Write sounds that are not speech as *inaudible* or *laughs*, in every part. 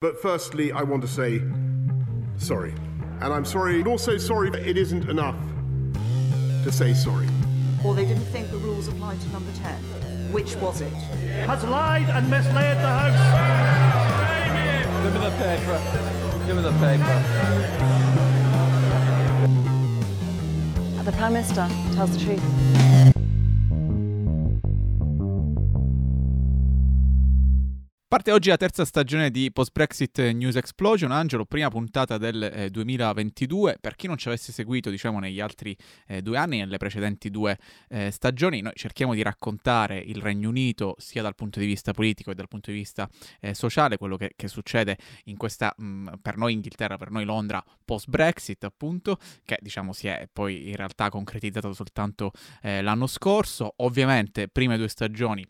But firstly, I want to say sorry. And I'm sorry, and also sorry that it isn't enough to say sorry. Or they didn't think the rules applied to number 10. Which was it? Has lied and misled the House. Give me the paper. Give me the paper. The Prime Minister tells the truth. Parte oggi la terza stagione di Post Brexit News Explosion, Angelo, prima puntata del eh, 2022. Per chi non ci avesse seguito, diciamo, negli altri eh, due anni, nelle precedenti due eh, stagioni, noi cerchiamo di raccontare il Regno Unito sia dal punto di vista politico che dal punto di vista eh, sociale, quello che, che, succede in questa, mh, mm, per noi Inghilterra, per noi Londra, post Brexit, appunto, che diciamo si è poi in realtà concretizzato soltanto eh, l'anno scorso. Ovviamente, prime due stagioni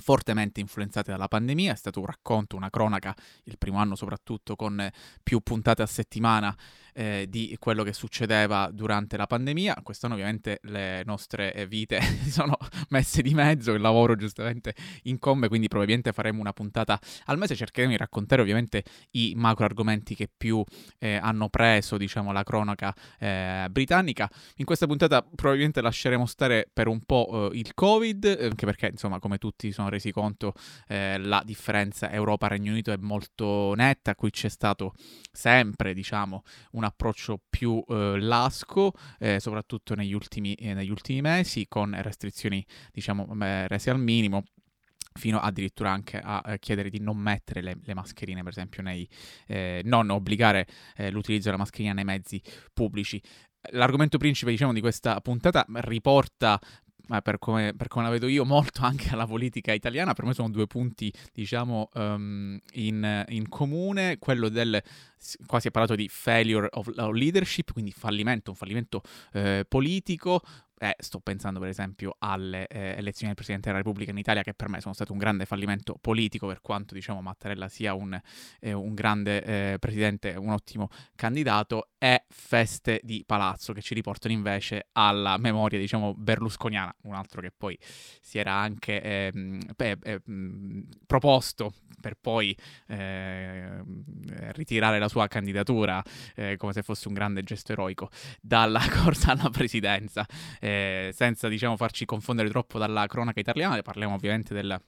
fortemente influenzate dalla pandemia, è stato un racconto, una cronaca, il primo anno soprattutto con più puntate a settimana eh, di quello che succedeva durante la pandemia. Quest'anno ovviamente le nostre eh, vite si *laughs* sono messe di mezzo, il lavoro giustamente incombe, quindi probabilmente faremo una puntata al mese, cercheremo di raccontare ovviamente i macro argomenti che più eh, hanno preso, diciamo, la cronaca eh, britannica. In questa puntata probabilmente lasceremo stare per un po' eh, il Covid, anche perché insomma come tutti sono resi conto eh, la differenza Europa-Regno Unito è molto netta, qui c'è stato sempre, diciamo, una approccio più eh, lasco, eh, soprattutto negli ultimi, eh, negli ultimi, mesi, con restrizioni diciamo rese al minimo fino addirittura anche a eh, chiedere di non mettere le, le mascherine, per esempio, nei, eh, non obbligare eh, l'utilizzo della mascherina nei mezzi pubblici. L'argomento principe, diciamo, di questa puntata riporta per come, per come, la vedo io, molto anche alla politica italiana. Per me sono due punti, diciamo, um, in, in, comune. Quello del, qua si è parlato di failure of, of leadership, quindi fallimento, un fallimento eh, politico, eh, sto pensando per esempio alle eh, elezioni del Presidente della Repubblica in Italia che per me sono state un grande fallimento politico per quanto diciamo Mattarella sia un, eh, un grande eh, presidente, un ottimo candidato. E feste di palazzo che ci riportano invece alla memoria diciamo berlusconiana, un altro che poi si era anche ehm, eh, proposto per poi eh, ritirare la sua candidatura come se fosse un grande gesto eroico dalla *laughs* corsa alla presidenza eh, senza diciamo farci confondere troppo dalla cronaca italiana, parliamo ovviamente del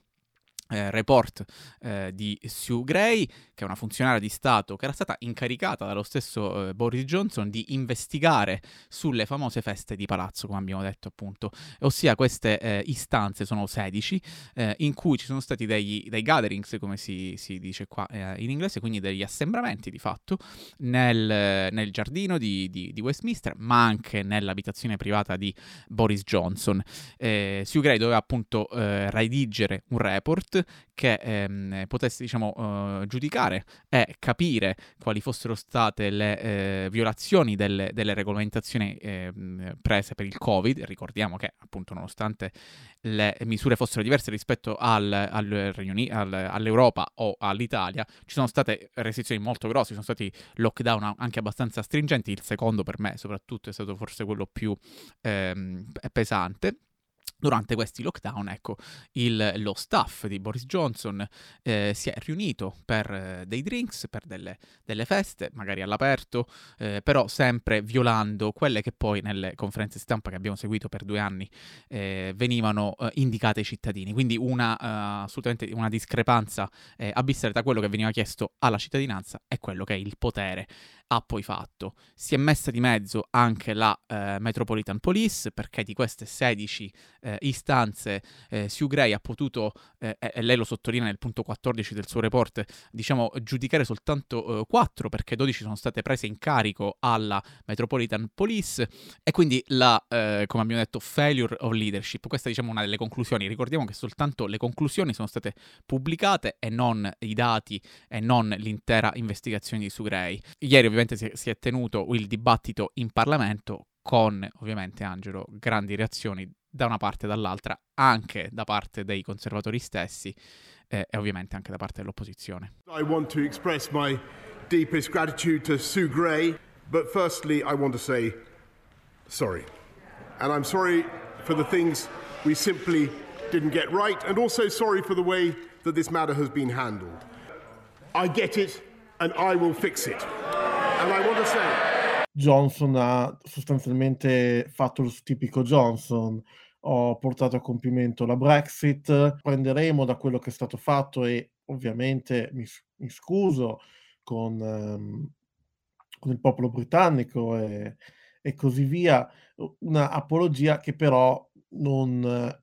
eh, report eh, di Sue Gray, che è una funzionaria di Stato che era stata incaricata dallo stesso eh, Boris Johnson di investigare sulle famose feste di palazzo, come abbiamo detto appunto, ossia queste eh, istanze sono 16 eh, in cui ci sono stati dei, gatherings, come si, si dice qua eh, in inglese, quindi degli assembramenti di fatto nel, nel giardino di, di, di, Westminster, ma anche nell'abitazione privata di Boris Johnson. Sue Gray doveva appunto redigere un report che ehm, potesse diciamo, uh, giudicare e capire quali fossero state le eh, violazioni delle, delle regolamentazioni eh, prese per il Covid. Ricordiamo che appunto nonostante le misure fossero diverse rispetto al, al Unito, al, all'Europa o all'Italia, ci sono state restrizioni molto grosse, ci sono stati lockdown anche abbastanza stringenti. Il secondo per me soprattutto è stato forse quello più ehm, pesante. Durante questi lockdown, ecco, il, lo staff di Boris Johnson eh, si è riunito per eh, dei drinks, per delle, delle feste, magari all'aperto, eh, però sempre violando quelle che poi nelle conferenze stampa che abbiamo seguito per due anni eh, venivano eh, indicate ai cittadini. Quindi una, uh, assolutamente una discrepanza eh, abissale tra quello che veniva chiesto alla cittadinanza e quello che è il potere ha poi fatto. Si è messa di mezzo anche la eh, Metropolitan Police perché di queste 16 eh, istanze eh, Sue Gray ha potuto, eh, e lei lo sottolinea nel punto 14 del suo report, diciamo giudicare soltanto 4 eh, perché 12 sono state prese in carico alla Metropolitan Police e quindi la, eh, come abbiamo detto, failure of leadership. Questa diciamo una delle conclusioni. Ricordiamo che soltanto le conclusioni sono state pubblicate e non i dati e non l'intera investigazione di Sue Gray. Ieri ovviamente ovviamente si è, si è tenuto il dibattito in Parlamento con ovviamente Angelo grandi reazioni da una parte e dall'altra, anche da parte dei conservatori stessi eh, e ovviamente anche da parte dell'opposizione. I want to express my deepest gratitude to Sue Gray, but firstly I want to say sorry. And I'm sorry for the things we simply didn't get right and also sorry for the way that this matter has been handled. I get it and I will fix it. Johnson ha sostanzialmente fatto il tipico Johnson. Ho portato a compimento la Brexit, prenderemo da quello che è stato fatto e ovviamente mi, mi scuso con, um, con, il popolo britannico e, e, così via, una apologia che però non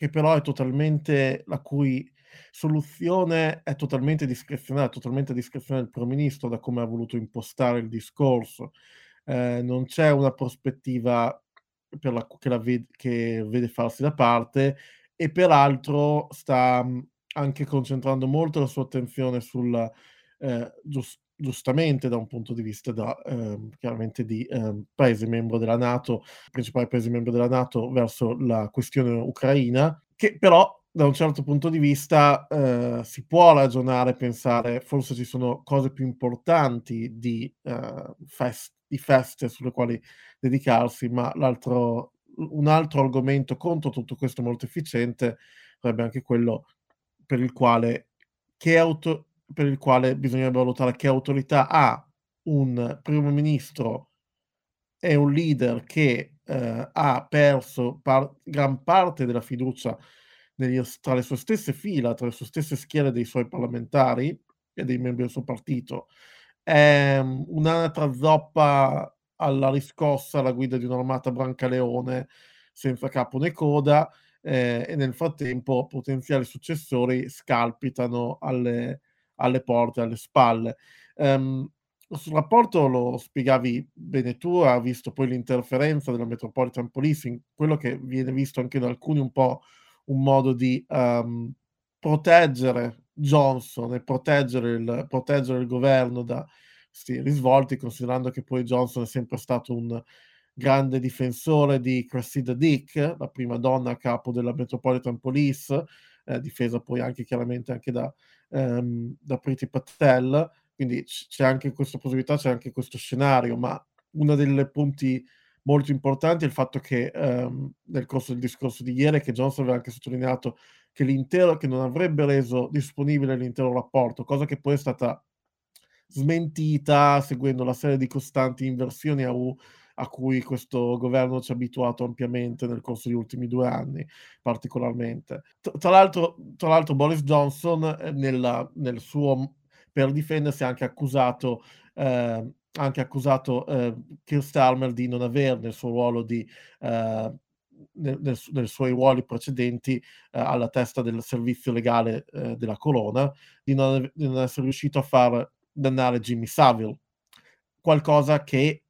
che però è totalmente la cui soluzione è totalmente discrezionale, totalmente discrezionale del primo ministro da come ha voluto impostare il discorso. Eh, non c'è una prospettiva la, che, la ved- che vede farsi da parte e peraltro sta anche concentrando molto la sua attenzione sul eh, giust- giustamente da un punto di vista da, eh, chiaramente di eh, paese membro della Nato, principale paese membro della Nato verso la questione ucraina, che però da un certo punto di vista eh, si può ragionare, pensare, forse ci sono cose più importanti di, uh, fest- di feste sulle quali dedicarsi, ma un altro argomento contro tutto questo molto efficiente sarebbe anche quello per il quale, auto- per il quale bisognerebbe valutare che autorità ha un primo ministro e un leader che eh, ha perso par- gran parte della fiducia negli, tra le sue stesse fila, tra le sue stesse schiere dei suoi parlamentari e dei membri del suo partito. È um, un'altra zoppa alla riscossa alla guida di un'armata brancaleone senza capo né coda eh, e nel frattempo potenziali successori scalpitano alle, alle porte, alle spalle. Um, sul rapporto lo spiegavi bene tu, ha visto poi l'interferenza della Metropolitan Policing, quello che viene visto anche da alcuni un po' un modo di um, proteggere Johnson e proteggere il, proteggere il governo da questi risvolti, considerando che poi Johnson è sempre stato un grande difensore di Cressida Dick, la prima donna a capo della Metropolitan Police, eh, difesa poi anche chiaramente anche da, um, da Priti Patel, quindi c'è anche questa possibilità, c'è anche questo scenario, ma uno dei punti molto importanti il fatto che um, nel corso del discorso di ieri, che Johnson aveva anche sottolineato che l'intero, che non avrebbe reso disponibile l'intero rapporto, cosa che poi è stata smentita seguendo la serie di costanti inversioni a U a cui questo governo ci ha abituato ampiamente nel corso degli ultimi due anni, particolarmente. Tra l'altro, tra l'altro Boris Johnson eh, nella, nel suo, per difendersi ha anche accusato eh, anche accusato eh, Keir Starmer di non avere nel suo ruolo di eh, nei suoi ruoli precedenti eh, alla testa del servizio legale eh, della corona di non, di non, essere riuscito a far dannare Jimmy Savile. Qualcosa che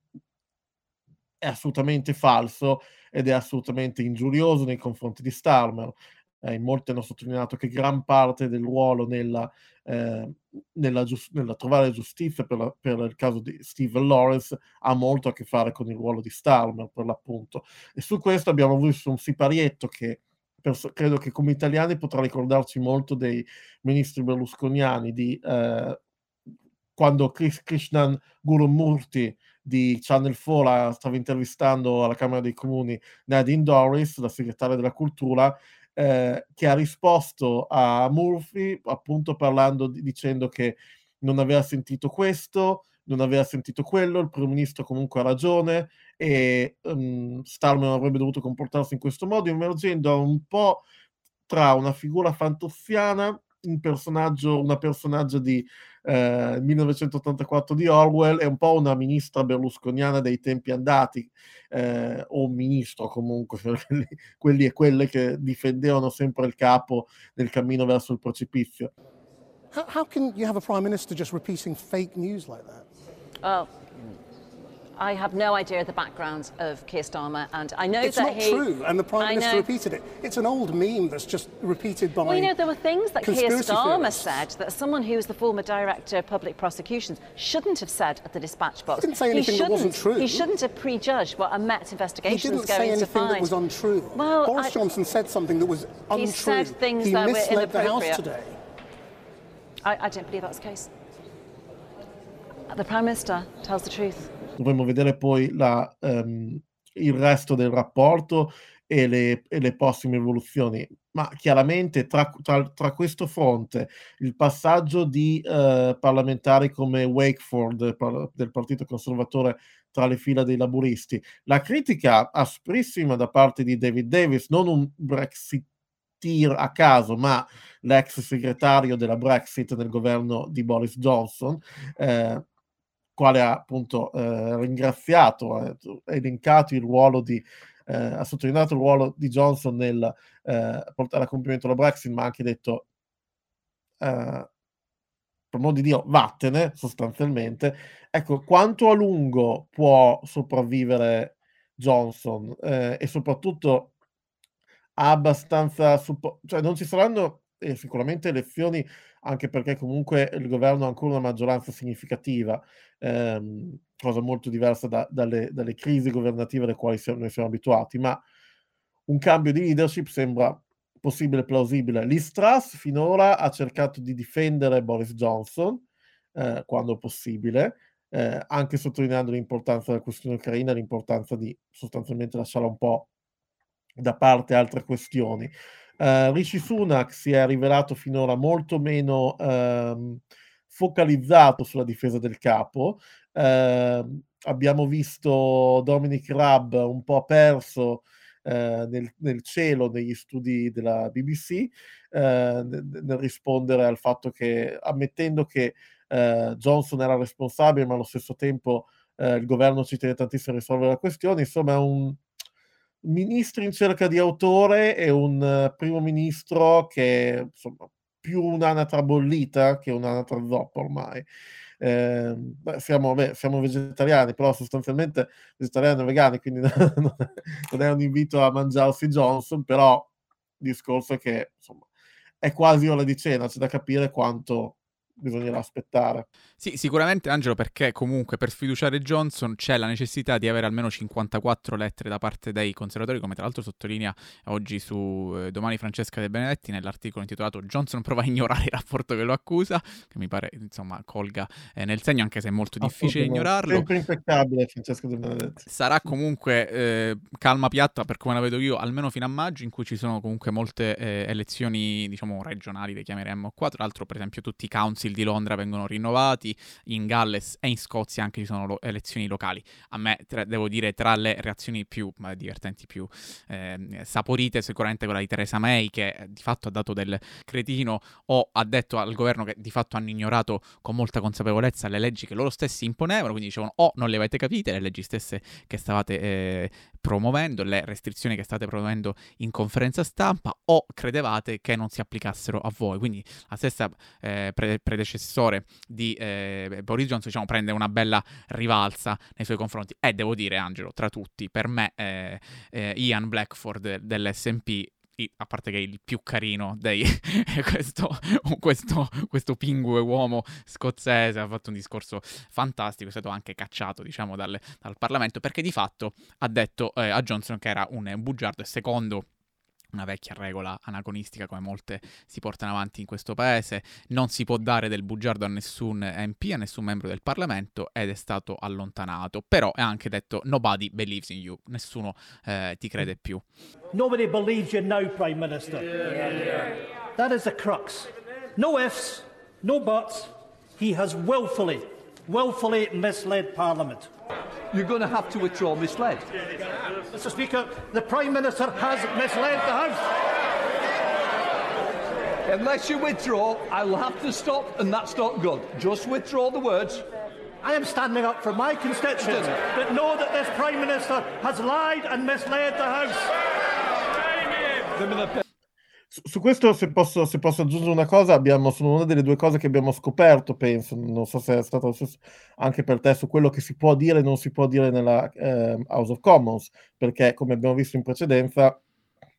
è assolutamente falso ed è assolutamente ingiurioso nei confronti di Starmer eh, in molti hanno sottolineato che gran parte del ruolo nella, eh, nella, giust- nella trovare giustizia per, la, per, il caso di Stephen Lawrence ha molto a che fare con il ruolo di Starmer, per l'appunto. E su questo abbiamo visto un siparietto che per, credo che come italiani potrà ricordarci molto dei ministri berlusconiani di eh, quando Chris Krishnan Gurumurti di Channel 4 stava intervistando alla Camera dei Comuni Nadine Doris, la segretaria della cultura, eh, che ha risposto a Murphy appunto parlando, dicendo che non aveva sentito questo, non aveva sentito quello, il primo ministro comunque ha ragione e um, Starmer avrebbe dovuto comportarsi in questo modo, emergendo un po' tra una figura fantossiana, un personaggio, una personaggio di eh, 1984 di Orwell è un po' una ministra berlusconiana dei tempi andati, eh, o un ministro comunque, *laughs* quelli, quelli e quelle che difendevano sempre il capo nel cammino verso il precipizio. How, how can you have a prime minister just repeating fake news like that? Oh, I have no idea the background of Keir Starmer, and I know it's that not he. true, and the Prime Minister repeated it. It's an old meme that's just repeated by. Well, you know, there were things that Keir Starmer theorists. said that someone who was the former director of public prosecutions shouldn't have said at the dispatch box. He didn't say anything he that wasn't shouldn't- true. He shouldn't have prejudged what a Met He investigation is didn't going say to anything find. that was untrue. Well, Boris I- Johnson said something that was untrue. He said things he that were misled the House today. I, I don't believe that's the case. The Prime Minister tells the truth. Dovremmo vedere poi la, ehm, il resto del rapporto e le, e le prossime evoluzioni. ma chiaramente tra, tra, tra, questo fronte, il passaggio di eh, parlamentari come Wakeford del Partito Conservatore tra le fila dei laburisti, la critica asprissima da parte di David Davis, non un Brexiteer a caso, ma l'ex segretario della Brexit nel governo di Boris Johnson, eh, quale ha appunto eh, ringraziato, ha elencato il ruolo di eh, ha sottolineato il ruolo di Johnson nel eh, portare a compimento la Brexit, ma ha anche detto, eh, per modo di Dio, vattene sostanzialmente. Ecco, quanto a lungo può sopravvivere Johnson eh, e soprattutto ha abbastanza supporto, cioè non ci saranno eh, sicuramente elezioni anche perché comunque il governo ha ancora una maggioranza significativa, ehm, cosa molto diversa da, dalle, dalle, crisi governative alle quali siamo, noi siamo abituati, ma un cambio di leadership sembra possibile e plausibile. L'Istras finora ha cercato di difendere Boris Johnson eh, quando possibile, eh, anche sottolineando l'importanza della questione ucraina, l'importanza di sostanzialmente lasciarla un po' da parte altre questioni. Uh, Rishi Sunak si è rivelato finora molto meno uh, focalizzato sulla difesa del capo. Uh, abbiamo visto Dominic Rabb un po' perso eh, nel, nel, cielo negli studi della BBC nel, nel rispondere al fatto che, ammettendo che Johnson era responsabile, ma allo stesso tempo il governo ci tiene tantissimo a risolvere la questione, insomma è un ministro in cerca di autore e un uh, primo ministro che insomma più un'anatra bollita che un'anatra zoppa ormai. Eh, beh, siamo, beh, siamo, vegetariani, però sostanzialmente vegetariani e vegani, quindi *laughs* non è un invito a mangiarsi Johnson, però il discorso è che insomma, è quasi ora di cena, c'è da capire quanto bisognerà aspettare. Sì, sicuramente Angelo, perché comunque per sfiduciare Johnson c'è la necessità di avere almeno 54 lettere da parte dei conservatori, come tra l'altro sottolinea oggi su eh, Domani Francesca De Benedetti nell'articolo intitolato Johnson prova a ignorare il rapporto che lo accusa, che mi pare insomma colga eh, nel segno, anche se è molto difficile ignorarlo. Sempre impeccabile Francesca De Benedetti. Sarà comunque eh, calma piatta, per come la vedo io, almeno fino a maggio, in cui ci sono comunque molte eh, elezioni, diciamo, regionali, le chiameremmo qua. Tra l'altro, per esempio, tutti i council council di Londra vengono rinnovati, in Galles e in Scozia anche ci sono lo- elezioni locali. A me, tra, devo dire, tra le reazioni più ma, divertenti, più eh, saporite, sicuramente quella di Theresa May, che eh, di fatto ha dato del cretino o ha detto al governo che di fatto hanno ignorato con molta consapevolezza le leggi che loro stessi imponevano, quindi dicevano o oh, non le avete capite, le leggi stesse che stavate eh, promuovendo, le restrizioni che state promuovendo in conferenza stampa, o credevate che non si applicassero a voi. Quindi la stessa eh, pre- predecessore di eh, Boris Johnson, diciamo, prende una bella rivalsa nei suoi confronti. E devo dire, Angelo, tra tutti, per me eh, eh Ian Blackford dell'SP a parte che è il più carino dei *laughs* questo, questo, questo pingue uomo scozzese ha fatto un discorso fantastico, è stato anche cacciato diciamo dal, dal Parlamento perché di fatto ha detto eh, a Johnson che era un bugiardo e secondo una vecchia regola anagonistica come molte si portano avanti in questo paese, non si può dare del bugiardo a nessun MP, a nessun membro del Parlamento ed è stato allontanato, però è anche detto nobody believes in you, nessuno eh, ti crede più. Nobody believes you now, Prime Minister. Yeah. That is the crux. No ifs, no buts. He has willfully, willfully misled Parliament. You're going to have to withdraw misled. Mr. Speaker, the Prime Minister has misled the House. Unless you withdraw, I will have to stop, and that's not good. Just withdraw the words. I am standing up for my constituents that know that this Prime Minister has lied and misled the House. Su, questo, se posso, se posso, aggiungere una cosa, abbiamo, sono una delle due cose che abbiamo scoperto, penso, non so se è stato anche per te, su quello che si può dire e non si può dire nella eh, House of Commons, perché come abbiamo visto in precedenza,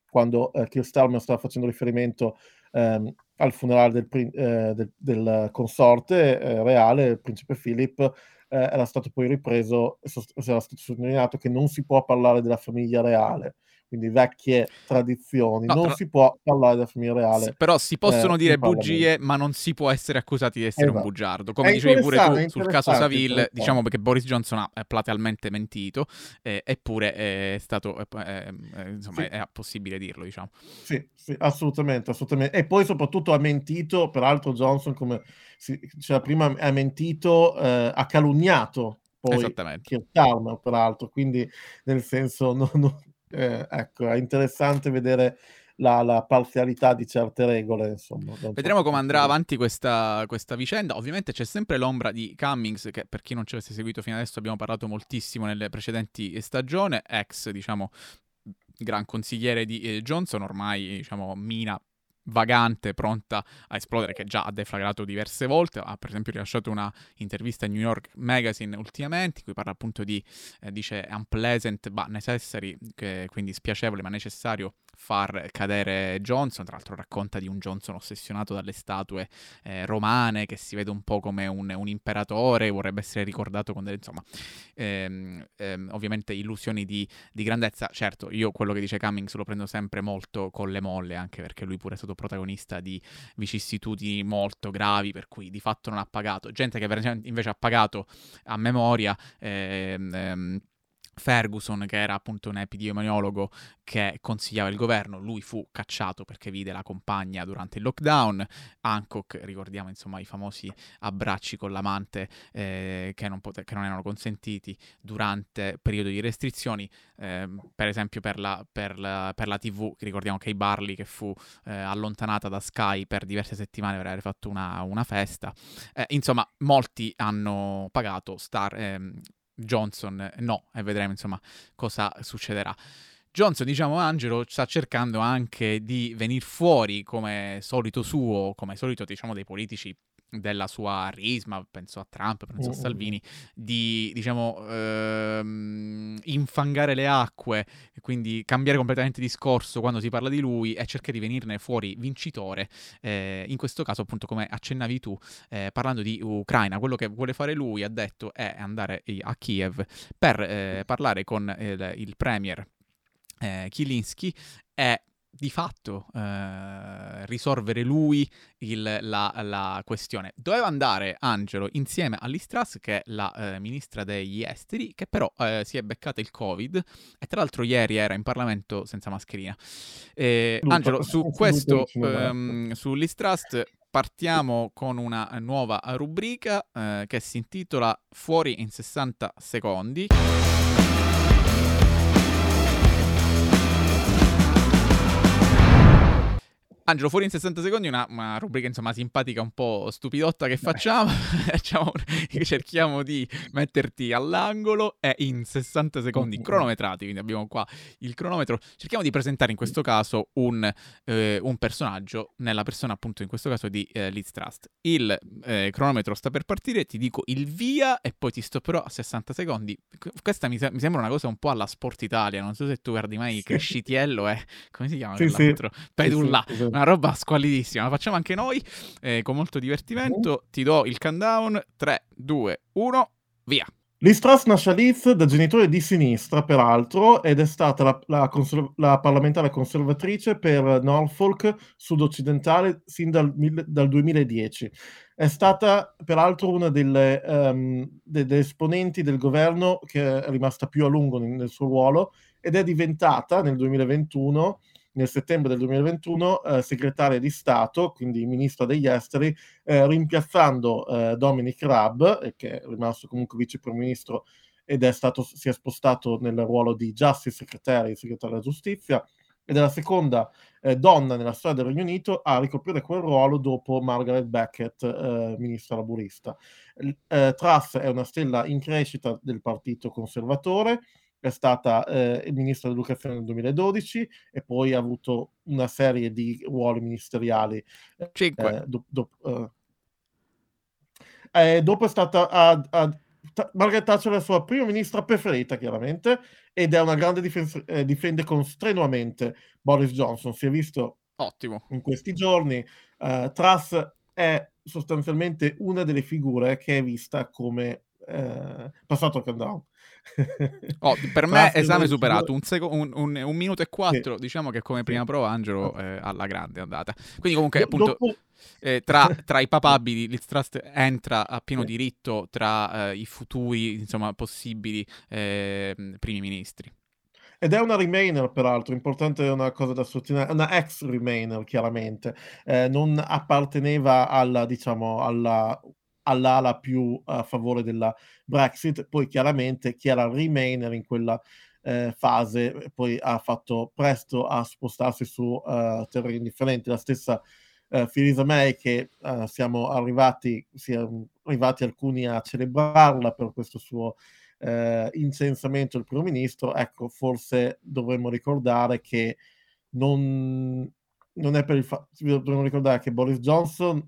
quando eh, Keir Starmer stava facendo riferimento ehm, al funerale del, eh, del, del consorte eh, reale, il principe Philip, eh, era stato poi ripreso, era stato sottolineato che non si può parlare della famiglia reale quindi vecchie tradizioni. No, non tra- si può parlare della famiglia reale. S- Però si possono eh, dire bugie, ma non si può essere accusati di essere un Esatto. bugiardo. Come È dicevi pure tu sul caso Saville, diciamo che Boris Johnson ha platealmente mentito, eh, eppure è stato, eh, insomma, Sì. è possibile dirlo, diciamo. Sì, sì, assolutamente, assolutamente. E poi soprattutto ha mentito, peraltro Johnson, come si diceva prima, ha mentito, eh, ha calunniato poi. Keir Starmer, peraltro, quindi nel senso, no- no- eh, ecco, è interessante vedere la, la parzialità di certe regole, insomma. Vedremo come andrà avanti questa, questa vicenda. Ovviamente c'è sempre l'ombra di Cummings, che per chi non ci avesse seguito fino adesso abbiamo parlato moltissimo nelle precedenti stagioni, ex, diciamo, gran consigliere di eh, Johnson, ormai, diciamo, mina vagante, pronta a esplodere, che già ha deflagrato diverse volte. Ha per esempio rilasciato una intervista a New York Magazine ultimamente, in cui parla appunto di, eh, dice, unpleasant, ma necessary, che, quindi spiacevole ma necessario far cadere Johnson. Tra l'altro racconta di un Johnson ossessionato dalle statue eh, romane, che si vede un po' come un, un imperatore, vorrebbe essere ricordato con delle, insomma, ehm, ehm, ovviamente illusioni di, di grandezza. Certo, io quello che dice Cummings lo prendo sempre molto con le molle, anche perché lui pure è stato protagonista di vicissitudini molto gravi, per cui di fatto non ha pagato. Gente che invece ha pagato a memoria. ehm, ehm, Ferguson, che era appunto un epidemiologo che consigliava il governo, lui fu cacciato perché vide la compagna durante il lockdown. Hancock, ricordiamo insomma i famosi abbracci con l'amante eh, che, non pote- che non erano consentiti durante periodo di restrizioni, ehm, per esempio per la, per la- per la TV, ricordiamo Kay Barley che fu eh, allontanata da Sky per diverse settimane per aver fatto una, una festa. Eh, insomma, molti hanno pagato Star, ehm, Johnson no, e vedremo insomma cosa succederà. Johnson, diciamo Angelo, sta cercando anche di venire fuori come solito suo, come solito diciamo dei politici della sua risma, penso a Trump, penso a Mm, Salvini, di diciamo ehm, infangare le acque, quindi cambiare completamente discorso quando si parla di lui e cercare di venirne fuori vincitore. eh, in questo caso, appunto, come accennavi tu, eh, parlando di Ucraina, quello che vuole fare lui, ha detto, è andare a Kiev per eh, parlare con il, il premier eh, Kilinski e di fatto eh, risolvere lui il- la, la questione. Doveva andare Angelo insieme a Liz Truss, che è la eh, ministra degli esteri, che però eh, si è beccata il Covid e tra l'altro ieri era in Parlamento senza mascherina. Eh, Luca, Angelo, su Luca questo, ehm, su partiamo con una nuova rubrica eh, che si intitola Fuori in 60 secondi. Angelo, fuori in 60 secondi, una, una rubrica insomma simpatica, un po' stupidotta che facciamo. *laughs* Facciamo- cerchiamo di metterti all'angolo e in 60 secondi cronometrati, quindi abbiamo qua il cronometro. Cerchiamo di presentare in questo caso un, eh, un personaggio, nella persona appunto in questo caso di eh, Liz Trust. Il eh, cronometro sta per partire, ti dico il via e poi ti stopperò a 60 secondi. Qu- Questa mi, se- mi sembra una cosa un po' alla Sport Italia, non so se tu guardi mai Crescitiello e come si chiama Sì, sì. Sì, sì, sì. Una roba squalidissima, la facciamo anche noi eh, con molto divertimento. Ti do il countdown: 3, 2, 1, via. A Leeds da genitori di sinistra, peraltro, ed è stata la, la conserv- la parlamentare conservatrice per Norfolk sud-occidentale sin dal, dal 2010. È stata peraltro una delle, ehm, delle esponenti del governo che è rimasta più a lungo nel, nel suo ruolo ed è diventata nel 2021, nel settembre del 2021, eh, segretaria di Stato, quindi ministra degli esteri, eh, rimpiazzando eh, Dominic Raab, eh, che è rimasto comunque vice primo ministro ed è stato, si è spostato nel ruolo di Justice Secretary, segretario della giustizia, ed è la seconda eh, donna nella storia del Regno Unito a ricoprire quel ruolo dopo Margaret Beckett, eh, ministra laburista. Eh, Truss è una stella in crescita del Partito Conservatore, è stata eh, ministra dell'educazione nel 2012 e poi ha avuto una serie di ruoli ministeriali 5. eh, do- do- eh. Eh, dopo è stata a, a- Margaret Thatcher è la sua prima ministra preferita, chiaramente, ed è una grande difens- eh, difende con strenuamente Boris Johnson. Si è visto Ottimo. in questi giorni. eh, Truss è sostanzialmente una delle figure che è vista come eh, passato il countdown. Oh, per me esame superato, un, seco- un, un, un, minuto e quattro, sì. diciamo che come prima prova Angelo eh, alla grande è andata. Quindi comunque appunto dopo... eh, tra, *laughs* tra, i papabili Liz Trust entra a pieno sì. diritto tra eh, i futuri, insomma, possibili eh, primi ministri. Ed è una Remainer, peraltro, importante è una cosa da sottolineare, una ex Remainer, chiaramente. Eh, non apparteneva alla, diciamo, alla, all'ala più a favore della Brexit, poi chiaramente chi era Remainer in quella eh, fase poi ha fatto presto a spostarsi su uh, terreni differenti. La stessa uh, Theresa May che uh, siamo arrivati, siamo arrivati alcuni a celebrarla per questo suo eh, incensamento del primo ministro, ecco, forse dovremmo ricordare che non, non è per il fatto, dovremmo ricordare che Boris Johnson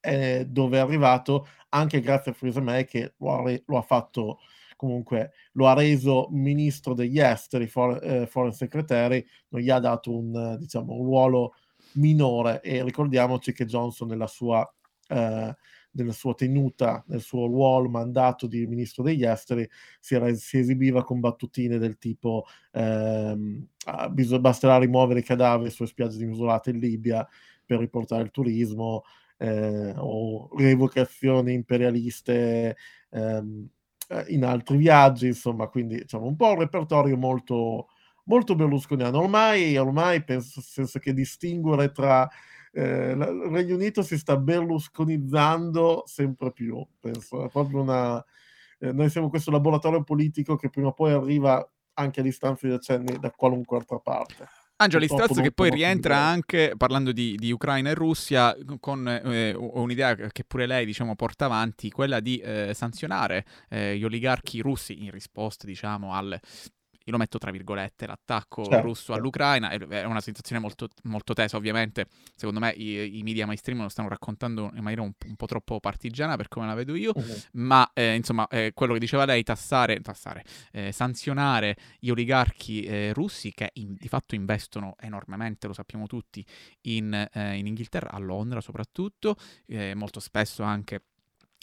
è dove è arrivato anche grazie a Theresa May che lo ha, re, lo ha, fatto comunque lo ha reso ministro degli esteri, for, eh, foreign secretary, non gli ha dato un, diciamo, un ruolo minore. E ricordiamoci che Johnson nella sua eh, della sua tenuta, nel suo ruolo, mandato di ministro degli esteri, si, era, si esibiva con battutine del tipo ehm, ah, basterà rimuovere i cadaveri sulle spiagge isolate in Libia per riportare il turismo eh, o rievocazioni imperialiste ehm, eh, in altri viaggi, insomma, quindi diciamo un po' un repertorio molto, molto berlusconiano. Ormai, ormai penso, penso che distinguere tra eh, il Regno Unito si sta berlusconizzando sempre più, penso, è proprio una... Eh, noi siamo questo laboratorio politico che prima o poi arriva anche a distanza di decenni da qualunque altra parte. Angelo Strazzo che poi rientra anche, parlando di, di, Ucraina e Russia, con eh, un'idea che pure lei diciamo, porta avanti, quella di eh, sanzionare eh, gli oligarchi russi in risposta diciamo, al io lo metto tra virgolette, l'attacco certo. russo certo. all'Ucraina, è una situazione molto, molto tesa, ovviamente, secondo me i, i, media mainstream lo stanno raccontando in maniera un, un, po' troppo partigiana per come la vedo io, uh-huh. ma eh, insomma eh, quello che diceva lei, tassare, tassare eh, sanzionare gli oligarchi eh, russi che in, di fatto investono enormemente, lo sappiamo tutti, in, eh, in Inghilterra, a Londra soprattutto, eh, molto spesso anche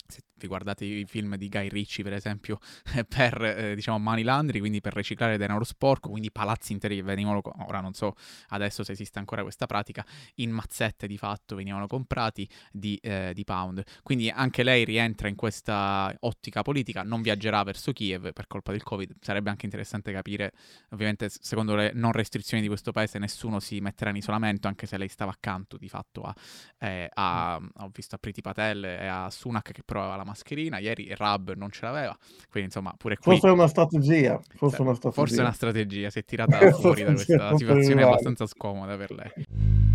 se vi guardate i film di Guy Ritchie, per esempio, *laughs* per eh, diciamo money laundry, quindi per riciclare denaro sporco, quindi palazzi interi che venivano, ora non so adesso se esiste ancora questa pratica, in mazzette di fatto venivano comprati di, eh, di pound. Quindi anche lei rientra in questa ottica politica, non viaggerà verso Kiev per colpa del Covid. Sarebbe anche interessante capire, ovviamente, secondo le non restrizioni di questo paese, nessuno si metterà in isolamento, anche se lei stava accanto di fatto a, eh, a ho visto a Priti Patel e a Sunak che provava la mascherina, ieri Rab non ce l'aveva, quindi insomma pure qui... Forse è una strategia, forse, una strategia. Forse è una strategia, si è tirata *laughs* fuori da questa situazione abbastanza scomoda per lei.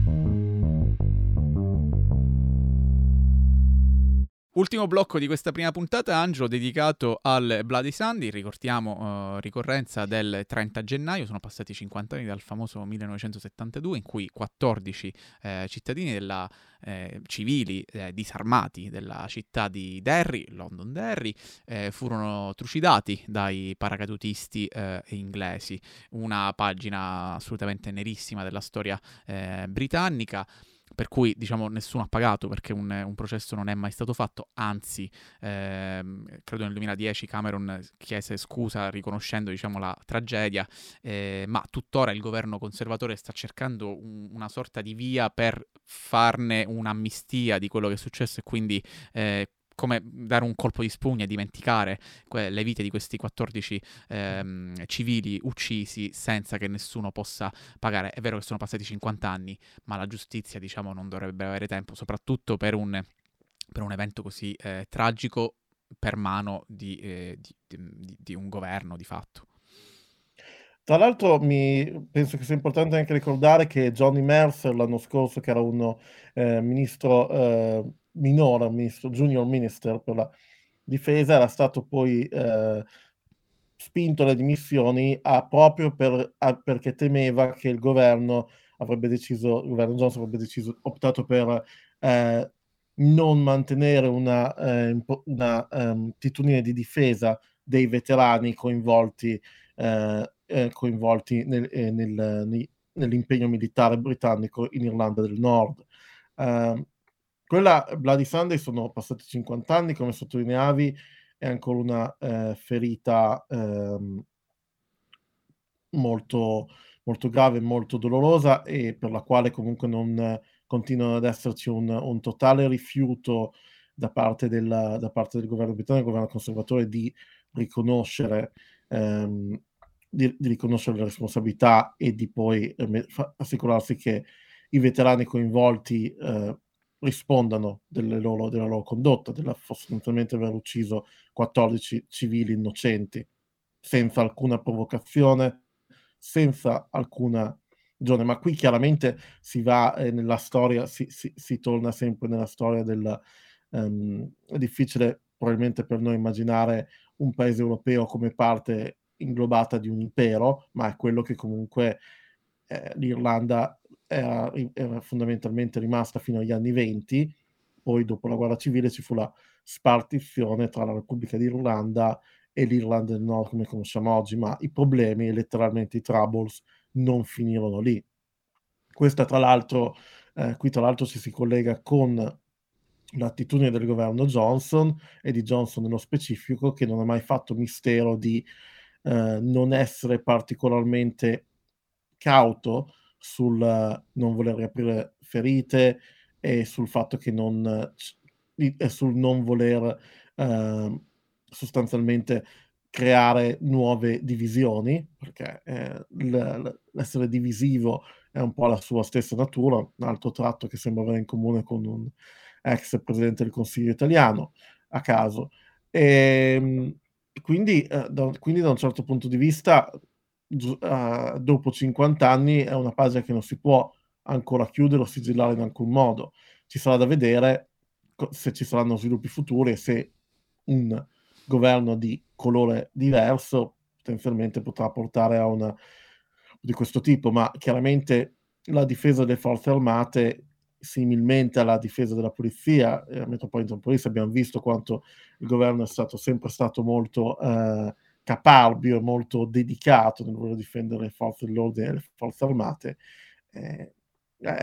Ultimo blocco di questa prima puntata, Angelo, dedicato al Bloody Sunday, ricordiamo uh, ricorrenza del 30 gennaio, sono passati 50 anni dal famoso 1972 in cui 14 eh, cittadini della, eh, civili eh, disarmati della città di Derry, London Derry, eh, furono trucidati dai paracadutisti eh, inglesi, una pagina assolutamente nerissima della storia britannica per cui diciamo nessuno ha pagato perché un, un processo non è mai stato fatto, anzi ehm, credo nel 2010 Cameron chiese scusa riconoscendo diciamo, la tragedia, eh, ma tuttora il governo conservatore sta cercando un, una sorta di via per farne un'amnistia di quello che è successo e quindi eh, come dare un colpo di spugna e dimenticare que- le vite di questi 14 ehm, civili uccisi senza che nessuno possa pagare. È vero che sono passati 50 anni, ma la giustizia, diciamo, non dovrebbe avere tempo, soprattutto per un, per un evento così eh, tragico per mano di, eh, di, di, di un governo, di fatto. Tra l'altro mi penso che sia importante anche ricordare che Johnny Mercer l'anno scorso, che era un eh, ministro eh, minore, ministro, junior minister per la difesa, era stato poi eh, spinto alle dimissioni a, proprio per, a, perché temeva che il governo avrebbe deciso, il governo Johnson avrebbe deciso, optato per eh, non mantenere una, eh, una um, titolina di difesa dei veterani coinvolti eh, eh, coinvolti nel, eh, nel, nell'impegno militare britannico in Irlanda del Nord. Uh, quella Bloody Sunday sono passati 50 anni, come sottolineavi, è ancora una eh, ferita ehm, molto, molto grave, molto dolorosa e per la quale comunque non continuano ad esserci un, un totale rifiuto da parte, della, da parte, del governo britannico, del governo conservatore, di riconoscere, ehm, di, di riconoscere le responsabilità e di poi eh, assicurarsi che i veterani coinvolti eh, rispondano loro, della loro condotta, della sostanzialmente aver ucciso 14 civili innocenti senza alcuna provocazione, senza alcuna ragione. Ma qui chiaramente si va eh, nella storia, si, si, si, torna sempre nella storia del... Um, è difficile probabilmente per noi immaginare un paese europeo come parte inglobata di un impero, ma è quello che comunque eh, l'Irlanda era, era, fondamentalmente rimasta fino agli anni 20, poi dopo la guerra civile ci fu la spartizione tra la Repubblica d'Irlanda e l'Irlanda del Nord come conosciamo oggi, ma i problemi, letteralmente i troubles, non finirono lì. Questa tra l'altro, eh, qui tra l'altro ci si collega con l'attitudine del governo Johnson e di Johnson nello specifico, che non ha mai fatto mistero di eh, non essere particolarmente cauto sul non voler riaprire ferite e sul fatto che non sul non voler eh, sostanzialmente creare nuove divisioni, perché eh, l'essere divisivo è un po' la sua stessa natura, un altro tratto che sembra avere in comune con un ex presidente del Consiglio italiano, a caso. E, ehm, quindi, eh, da, quindi, da, un certo punto di vista, uh, dopo 50 anni è una pagina che non si può ancora chiudere o sigillare in alcun modo. Ci sarà da vedere se ci saranno sviluppi futuri e se un governo di colore diverso potenzialmente potrà portare a una di questo tipo, ma chiaramente la difesa delle forze armate similmente alla difesa della polizia, e a Metropolitan Police abbiamo visto quanto il governo è stato sempre stato molto eh, caparbio molto dedicato nel voler difendere le forze dell'ordine e le forze armate. Eh,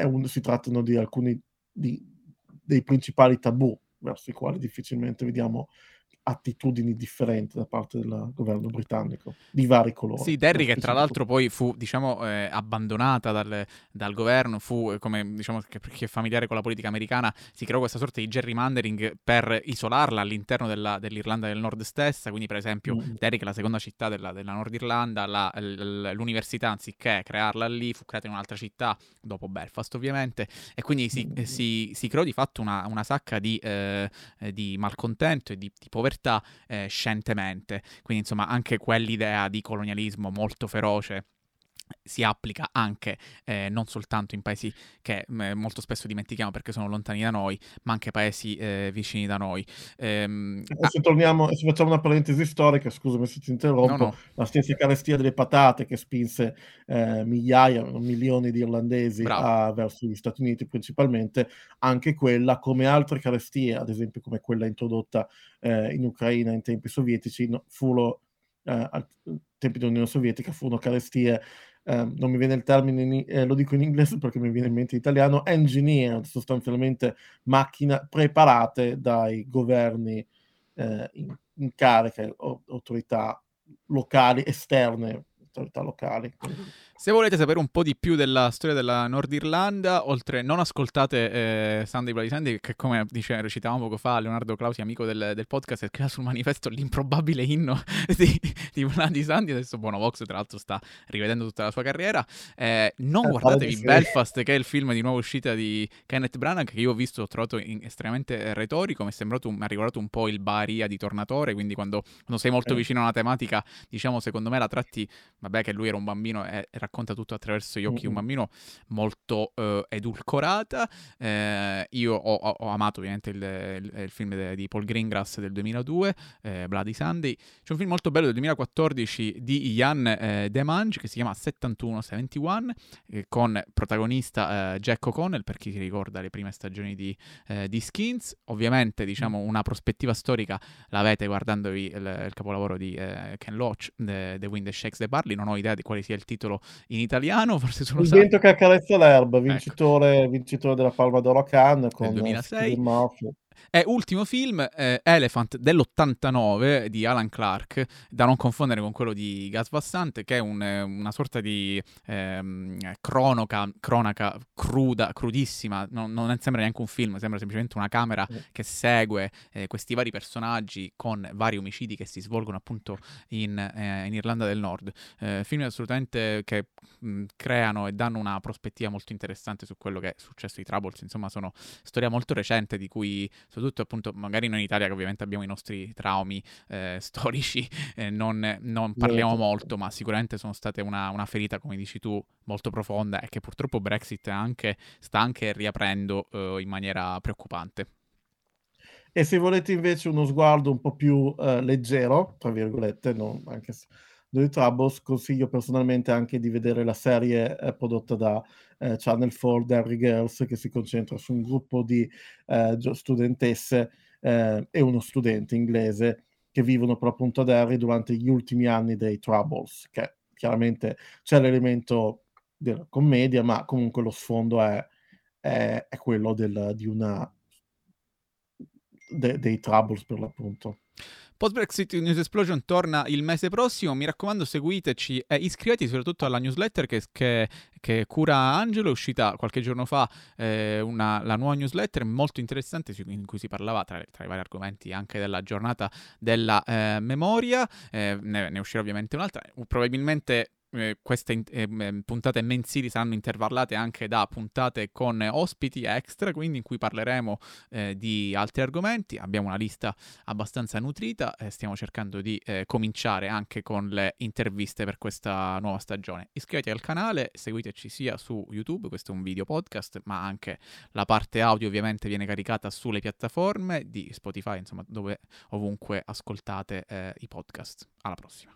un, si trattano di alcuni di, dei principali tabù verso i quali difficilmente vediamo attitudini differenti da parte del governo britannico di vari colori. Sì, Derry che tra l'altro poi fu diciamo eh, abbandonata dal, dal, governo, fu eh, come diciamo che chi è familiare con la politica americana si creò questa sorta di gerrymandering per isolarla all'interno della, dell'Irlanda del Nord stessa, quindi per esempio mm. Derry che è la seconda città della, della Nord Irlanda, la, l'università anziché crearla lì fu creata in un'altra città dopo Belfast ovviamente e quindi si, mm. si, si creò di fatto una, una sacca di, eh, di malcontento e di, di povertà libertà eh, scientemente. Quindi insomma anche quell'idea di colonialismo molto feroce si applica anche eh, non soltanto in paesi che eh, molto spesso dimentichiamo perché sono lontani da noi, ma anche paesi eh, vicini da noi. Ehm, ah, se torniamo, se facciamo una parentesi storica, scusami se ti interrompo, no, no. la stessa carestia delle patate che spinse eh, migliaia, milioni di irlandesi a, verso gli Stati Uniti principalmente, anche quella, come altre carestie, ad esempio come quella introdotta eh, in Ucraina in tempi sovietici, no, furono eh, ai tempi dell'Unione Sovietica furono carestie Ehm, non mi viene il termine, in, eh, lo dico in inglese *laughs* perché mi viene in mente in italiano, engineered, sostanzialmente macchine preparate dai governi eh, in, in carica, autorità locali, esterne, autorità locali. Se volete sapere un po' di più della storia della Nord Irlanda, oltre non ascoltate eh, Sunday Bloody Sunday, che come dice, recitavamo poco fa Leonardo Clausi, amico del, del podcast, è crea sul manifesto l'improbabile inno *laughs* di, di Bloody Sunday. Adesso Bonovox, tra l'altro, sta rivedendo tutta la sua carriera. Eh, non eh, guardatevi Belfast, che è il film di nuova uscita di Kenneth Branagh, che io ho visto, ho trovato in, estremamente retorico. Mi è sembrato, mi ha ricordato un po' il Baria di Tornatore. Quindi, quando, quando sei molto eh. vicino a una tematica, diciamo, secondo me la tratti, vabbè, che lui era un bambino, era racconta tutto attraverso gli occhi di un bambino molto uh, edulcorata. Eh, io ho, ho, amato ovviamente il, il, il film de, di Paul Greengrass del 2002, eh, Bloody Sunday. C'è un film molto bello del 2014 di Ian eh, Demange che si chiama 7171 eh, con protagonista eh, Jack O'Connell per chi si ricorda le prime stagioni di, eh, di Skins. Ovviamente diciamo una prospettiva storica l'avete guardandovi il, il capolavoro di Ken Loach, The, The Wind Shakes the Barley. Non ho idea di quale sia il titolo in italiano forse sono Il vento che accarezza l'erba, ecco. vincitore, ecco. vincitore della Palma d'Oro a Cannes con 2006. E ultimo film, eh, Elephant dell'89 di Alan Clark, da non confondere con quello di Gas Van Sant, che è un, una sorta di ehm, cronaca, cronaca cruda, crudissima, non, non, sembra neanche un film, sembra semplicemente una camera mm. che segue eh, questi vari personaggi con vari omicidi che si svolgono appunto in, eh, in Irlanda del Nord. Eh, film assolutamente che mh, creano e danno una prospettiva molto interessante su quello che è successo ai Troubles, insomma sono storia molto recente di cui soprattutto appunto magari noi in Italia che ovviamente abbiamo i nostri traumi eh, storici, *laughs* eh, non, non, parliamo molto, ma sicuramente sono state una, una, ferita, come dici tu, molto profonda e che purtroppo Brexit anche, sta anche riaprendo eh, in maniera preoccupante. E se volete invece uno sguardo un po' più eh, leggero, tra virgolette, no, anche se dei Troubles, consiglio personalmente anche di vedere la serie eh, prodotta da eh, Channel 4 Derry Girls che si concentra su un gruppo di eh, studentesse eh, e uno studente inglese che vivono per appunto ad Derry durante gli ultimi anni dei Troubles, che chiaramente c'è l'elemento della commedia, ma comunque lo sfondo è, è, è quello del, di una de, dei Troubles per l'appunto. Post Brexit News Explosion torna il mese prossimo. Mi raccomando, seguiteci e iscrivetevi soprattutto alla newsletter che, che, che cura Angelo. È uscita qualche giorno fa eh, una, la nuova newsletter molto interessante in cui si parlava tra, tra, i vari argomenti anche della giornata della eh, memoria. Eh, ne, ne uscirà ovviamente un'altra. Probabilmente eh, queste in- eh, puntate mensili saranno intervallate anche da puntate con ospiti extra, quindi in cui parleremo eh, di altri argomenti. Abbiamo una lista abbastanza nutrita e stiamo cercando di eh, cominciare anche con le interviste per questa nuova stagione. Iscrivetevi al canale, seguiteci sia su YouTube, questo è un video podcast, ma anche la parte audio ovviamente viene caricata sulle piattaforme di Spotify, insomma, dove ovunque ascoltate eh, i podcast. Alla prossima.